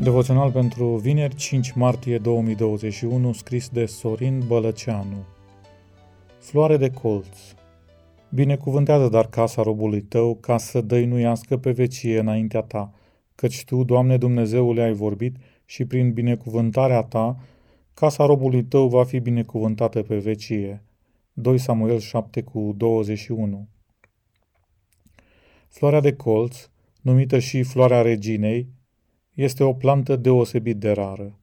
Devoțional pentru vineri 5 martie 2021, scris de Sorin Bălăceanu. Floare de colț. Binecuvântează dar casa robului tău ca să dăinuiască pe vecie înaintea ta, căci tu, Doamne Dumnezeule, ai vorbit și prin binecuvântarea ta, casa robului tău va fi binecuvântată pe vecie. 2 Samuel 7 cu 21 Floarea de colț, numită și floarea reginei, este o plantă deosebit de rară.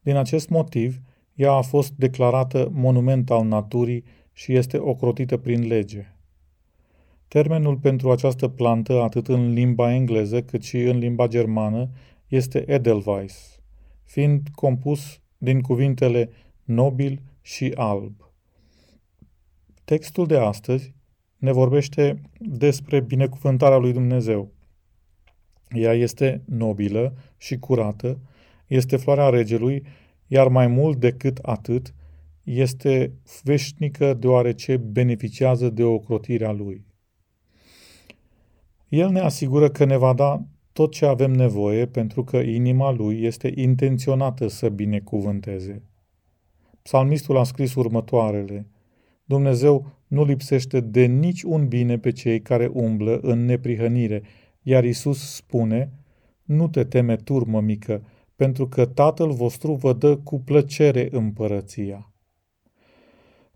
Din acest motiv, ea a fost declarată monument al naturii și este ocrotită prin lege. Termenul pentru această plantă, atât în limba engleză cât și în limba germană, este Edelweiss, fiind compus din cuvintele nobil și alb. Textul de astăzi ne vorbește despre binecuvântarea lui Dumnezeu. Ea este nobilă și curată, este floarea regelui, iar mai mult decât atât, este veșnică deoarece beneficiază de ocrotirea lui. El ne asigură că ne va da tot ce avem nevoie pentru că inima lui este intenționată să binecuvânteze. Psalmistul a scris următoarele. Dumnezeu nu lipsește de nici un bine pe cei care umblă în neprihănire, iar Isus spune, nu te teme, turmă mică, pentru că Tatăl vostru vă dă cu plăcere împărăția.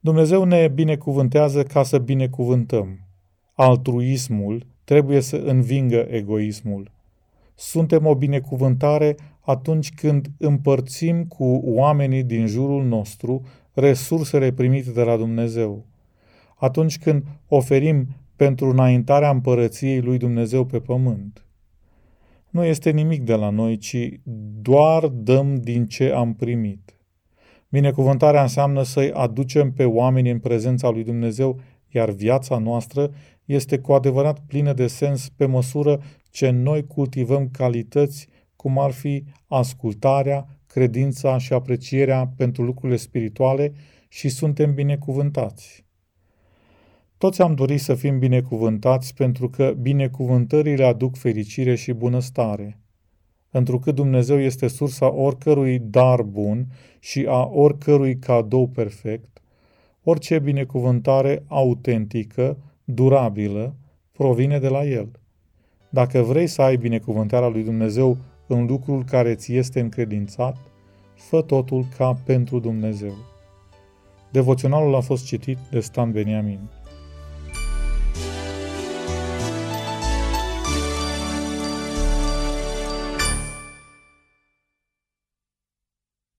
Dumnezeu ne binecuvântează ca să binecuvântăm. Altruismul trebuie să învingă egoismul. Suntem o binecuvântare atunci când împărțim cu oamenii din jurul nostru resursele primite de la Dumnezeu. Atunci când oferim pentru înaintarea împărăției lui Dumnezeu pe pământ. Nu este nimic de la noi, ci doar dăm din ce am primit. Binecuvântarea înseamnă să-i aducem pe oameni în prezența lui Dumnezeu, iar viața noastră este cu adevărat plină de sens pe măsură ce noi cultivăm calități cum ar fi ascultarea, credința și aprecierea pentru lucrurile spirituale și suntem binecuvântați. Toți am dorit să fim binecuvântați pentru că binecuvântările aduc fericire și bunăstare. Întrucât Dumnezeu este sursa oricărui dar bun și a oricărui cadou perfect, orice binecuvântare autentică, durabilă, provine de la El. Dacă vrei să ai binecuvântarea lui Dumnezeu în lucrul care ți este încredințat, fă totul ca pentru Dumnezeu. Devoționalul a fost citit de Stan Beniamin.